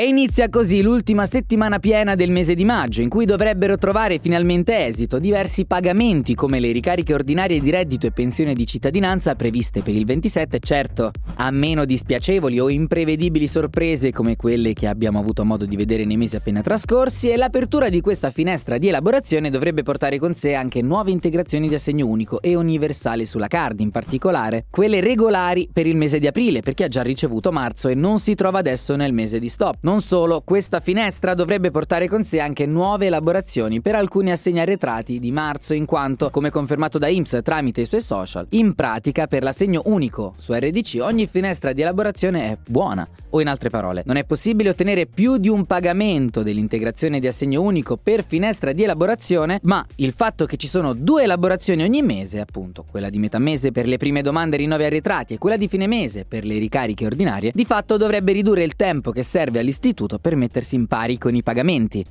E inizia così l'ultima settimana piena del mese di maggio, in cui dovrebbero trovare finalmente esito diversi pagamenti come le ricariche ordinarie di reddito e pensione di cittadinanza previste per il 27, certo, a meno dispiacevoli o imprevedibili sorprese come quelle che abbiamo avuto modo di vedere nei mesi appena trascorsi, e l'apertura di questa finestra di elaborazione dovrebbe portare con sé anche nuove integrazioni di assegno unico e universale sulla card, in particolare quelle regolari per il mese di aprile, per chi ha già ricevuto marzo e non si trova adesso nel mese di stop. Non solo, questa finestra dovrebbe portare con sé anche nuove elaborazioni per alcuni assegni arretrati di marzo, in quanto, come confermato da IMSS tramite i suoi social, in pratica per l'assegno unico su RDC ogni finestra di elaborazione è buona. O in altre parole, non è possibile ottenere più di un pagamento dell'integrazione di assegno unico per finestra di elaborazione, ma il fatto che ci sono due elaborazioni ogni mese, appunto, quella di metà mese per le prime domande rinnovi arretrati e quella di fine mese per le ricariche ordinarie, di fatto dovrebbe ridurre il tempo che serve all'istituto per mettersi in pari con i pagamenti.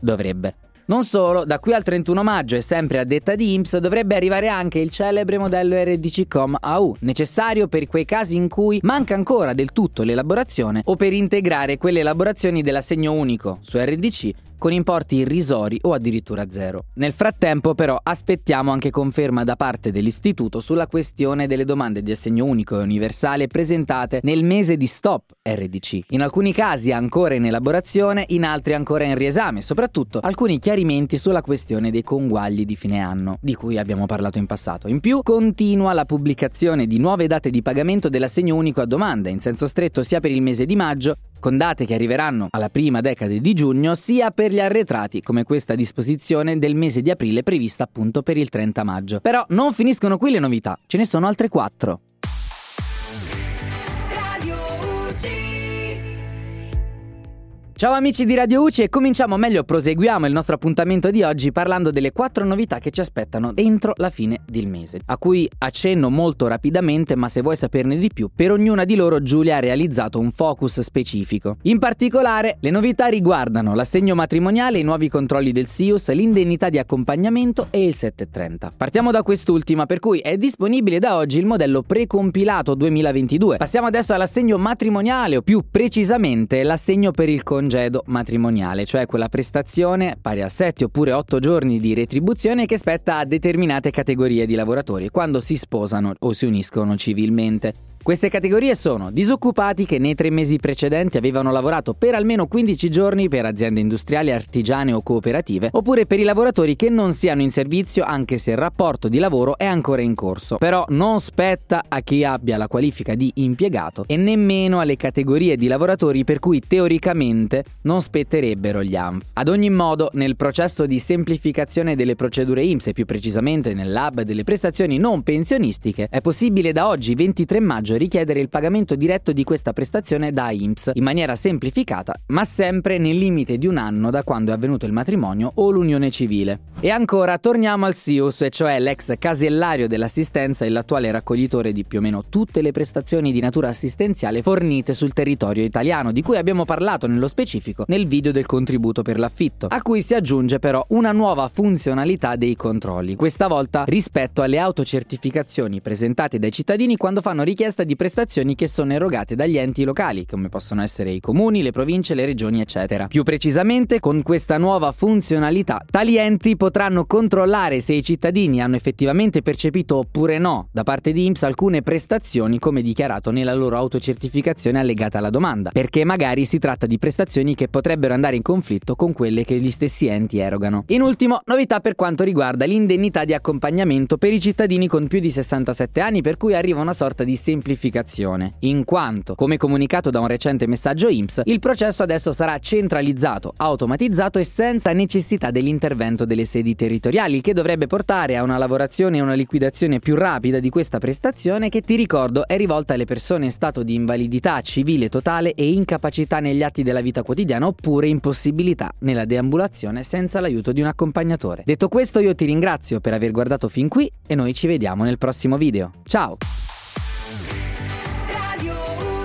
Dovrebbe. Non solo, da qui al 31 maggio e sempre a detta di IMSS dovrebbe arrivare anche il celebre modello RDC-COM AU, necessario per quei casi in cui manca ancora del tutto l'elaborazione o per integrare quelle elaborazioni dell'assegno unico su RDC con importi irrisori o addirittura zero. Nel frattempo però aspettiamo anche conferma da parte dell'istituto sulla questione delle domande di assegno unico e universale presentate nel mese di stop RDC. In alcuni casi ancora in elaborazione, in altri ancora in riesame, soprattutto alcuni chiarimenti sulla questione dei conguagli di fine anno, di cui abbiamo parlato in passato. In più continua la pubblicazione di nuove date di pagamento dell'assegno unico a domanda, in senso stretto sia per il mese di maggio con date che arriveranno alla prima decade di giugno, sia per gli arretrati, come questa disposizione del mese di aprile prevista appunto per il 30 maggio. Però non finiscono qui le novità, ce ne sono altre quattro. Ciao amici di Radio UCI e cominciamo meglio, proseguiamo il nostro appuntamento di oggi parlando delle quattro novità che ci aspettano entro la fine del mese, a cui accenno molto rapidamente, ma se vuoi saperne di più, per ognuna di loro Giulia ha realizzato un focus specifico. In particolare, le novità riguardano l'assegno matrimoniale, i nuovi controlli del SIUS, l'indennità di accompagnamento e il 730. Partiamo da quest'ultima, per cui è disponibile da oggi il modello precompilato 2022. Passiamo adesso all'assegno matrimoniale, o più precisamente l'assegno per il congedo congedo matrimoniale, cioè quella prestazione pari a 7 oppure 8 giorni di retribuzione che spetta a determinate categorie di lavoratori quando si sposano o si uniscono civilmente. Queste categorie sono disoccupati che nei tre mesi precedenti avevano lavorato per almeno 15 giorni per aziende industriali, artigiane o cooperative, oppure per i lavoratori che non siano in servizio anche se il rapporto di lavoro è ancora in corso. Però non spetta a chi abbia la qualifica di impiegato e nemmeno alle categorie di lavoratori per cui teoricamente non spetterebbero gli ANF. Ad ogni modo, nel processo di semplificazione delle procedure IMSS e più precisamente nel lab delle prestazioni non pensionistiche, è possibile da oggi 23 maggio maggio richiedere il pagamento diretto di questa prestazione da IMSS in maniera semplificata, ma sempre nel limite di un anno da quando è avvenuto il matrimonio o l'unione civile. E ancora torniamo al SIUS, cioè l'ex casellario dell'assistenza e l'attuale raccoglitore di più o meno tutte le prestazioni di natura assistenziale fornite sul territorio italiano, di cui abbiamo parlato nello specifico nel video del contributo per l'affitto, a cui si aggiunge però una nuova funzionalità dei controlli, questa volta rispetto alle autocertificazioni presentate dai cittadini quando fanno richiesta lista di prestazioni che sono erogate dagli enti locali, come possono essere i comuni, le province, le regioni, eccetera. Più precisamente, con questa nuova funzionalità, tali enti potranno controllare se i cittadini hanno effettivamente percepito oppure no da parte di IMSS alcune prestazioni come dichiarato nella loro autocertificazione allegata alla domanda, perché magari si tratta di prestazioni che potrebbero andare in conflitto con quelle che gli stessi enti erogano. In ultimo, novità per quanto riguarda l'indennità di accompagnamento per i cittadini con più di 67 anni per cui arriva una sorta di semplificazione, in quanto, come comunicato da un recente messaggio IMSS, il processo adesso sarà centralizzato, automatizzato e senza necessità dell'intervento delle sedi territoriali, il che dovrebbe portare a una lavorazione e una liquidazione più rapida di questa prestazione che ti ricordo è rivolta alle persone in stato di invalidità civile totale e incapacità negli atti della vita quotidiana oppure impossibilità nella deambulazione senza l'aiuto di un accompagnatore. Detto questo io ti ringrazio per aver guardato fin qui e noi ci vediamo nel prossimo video. Ciao!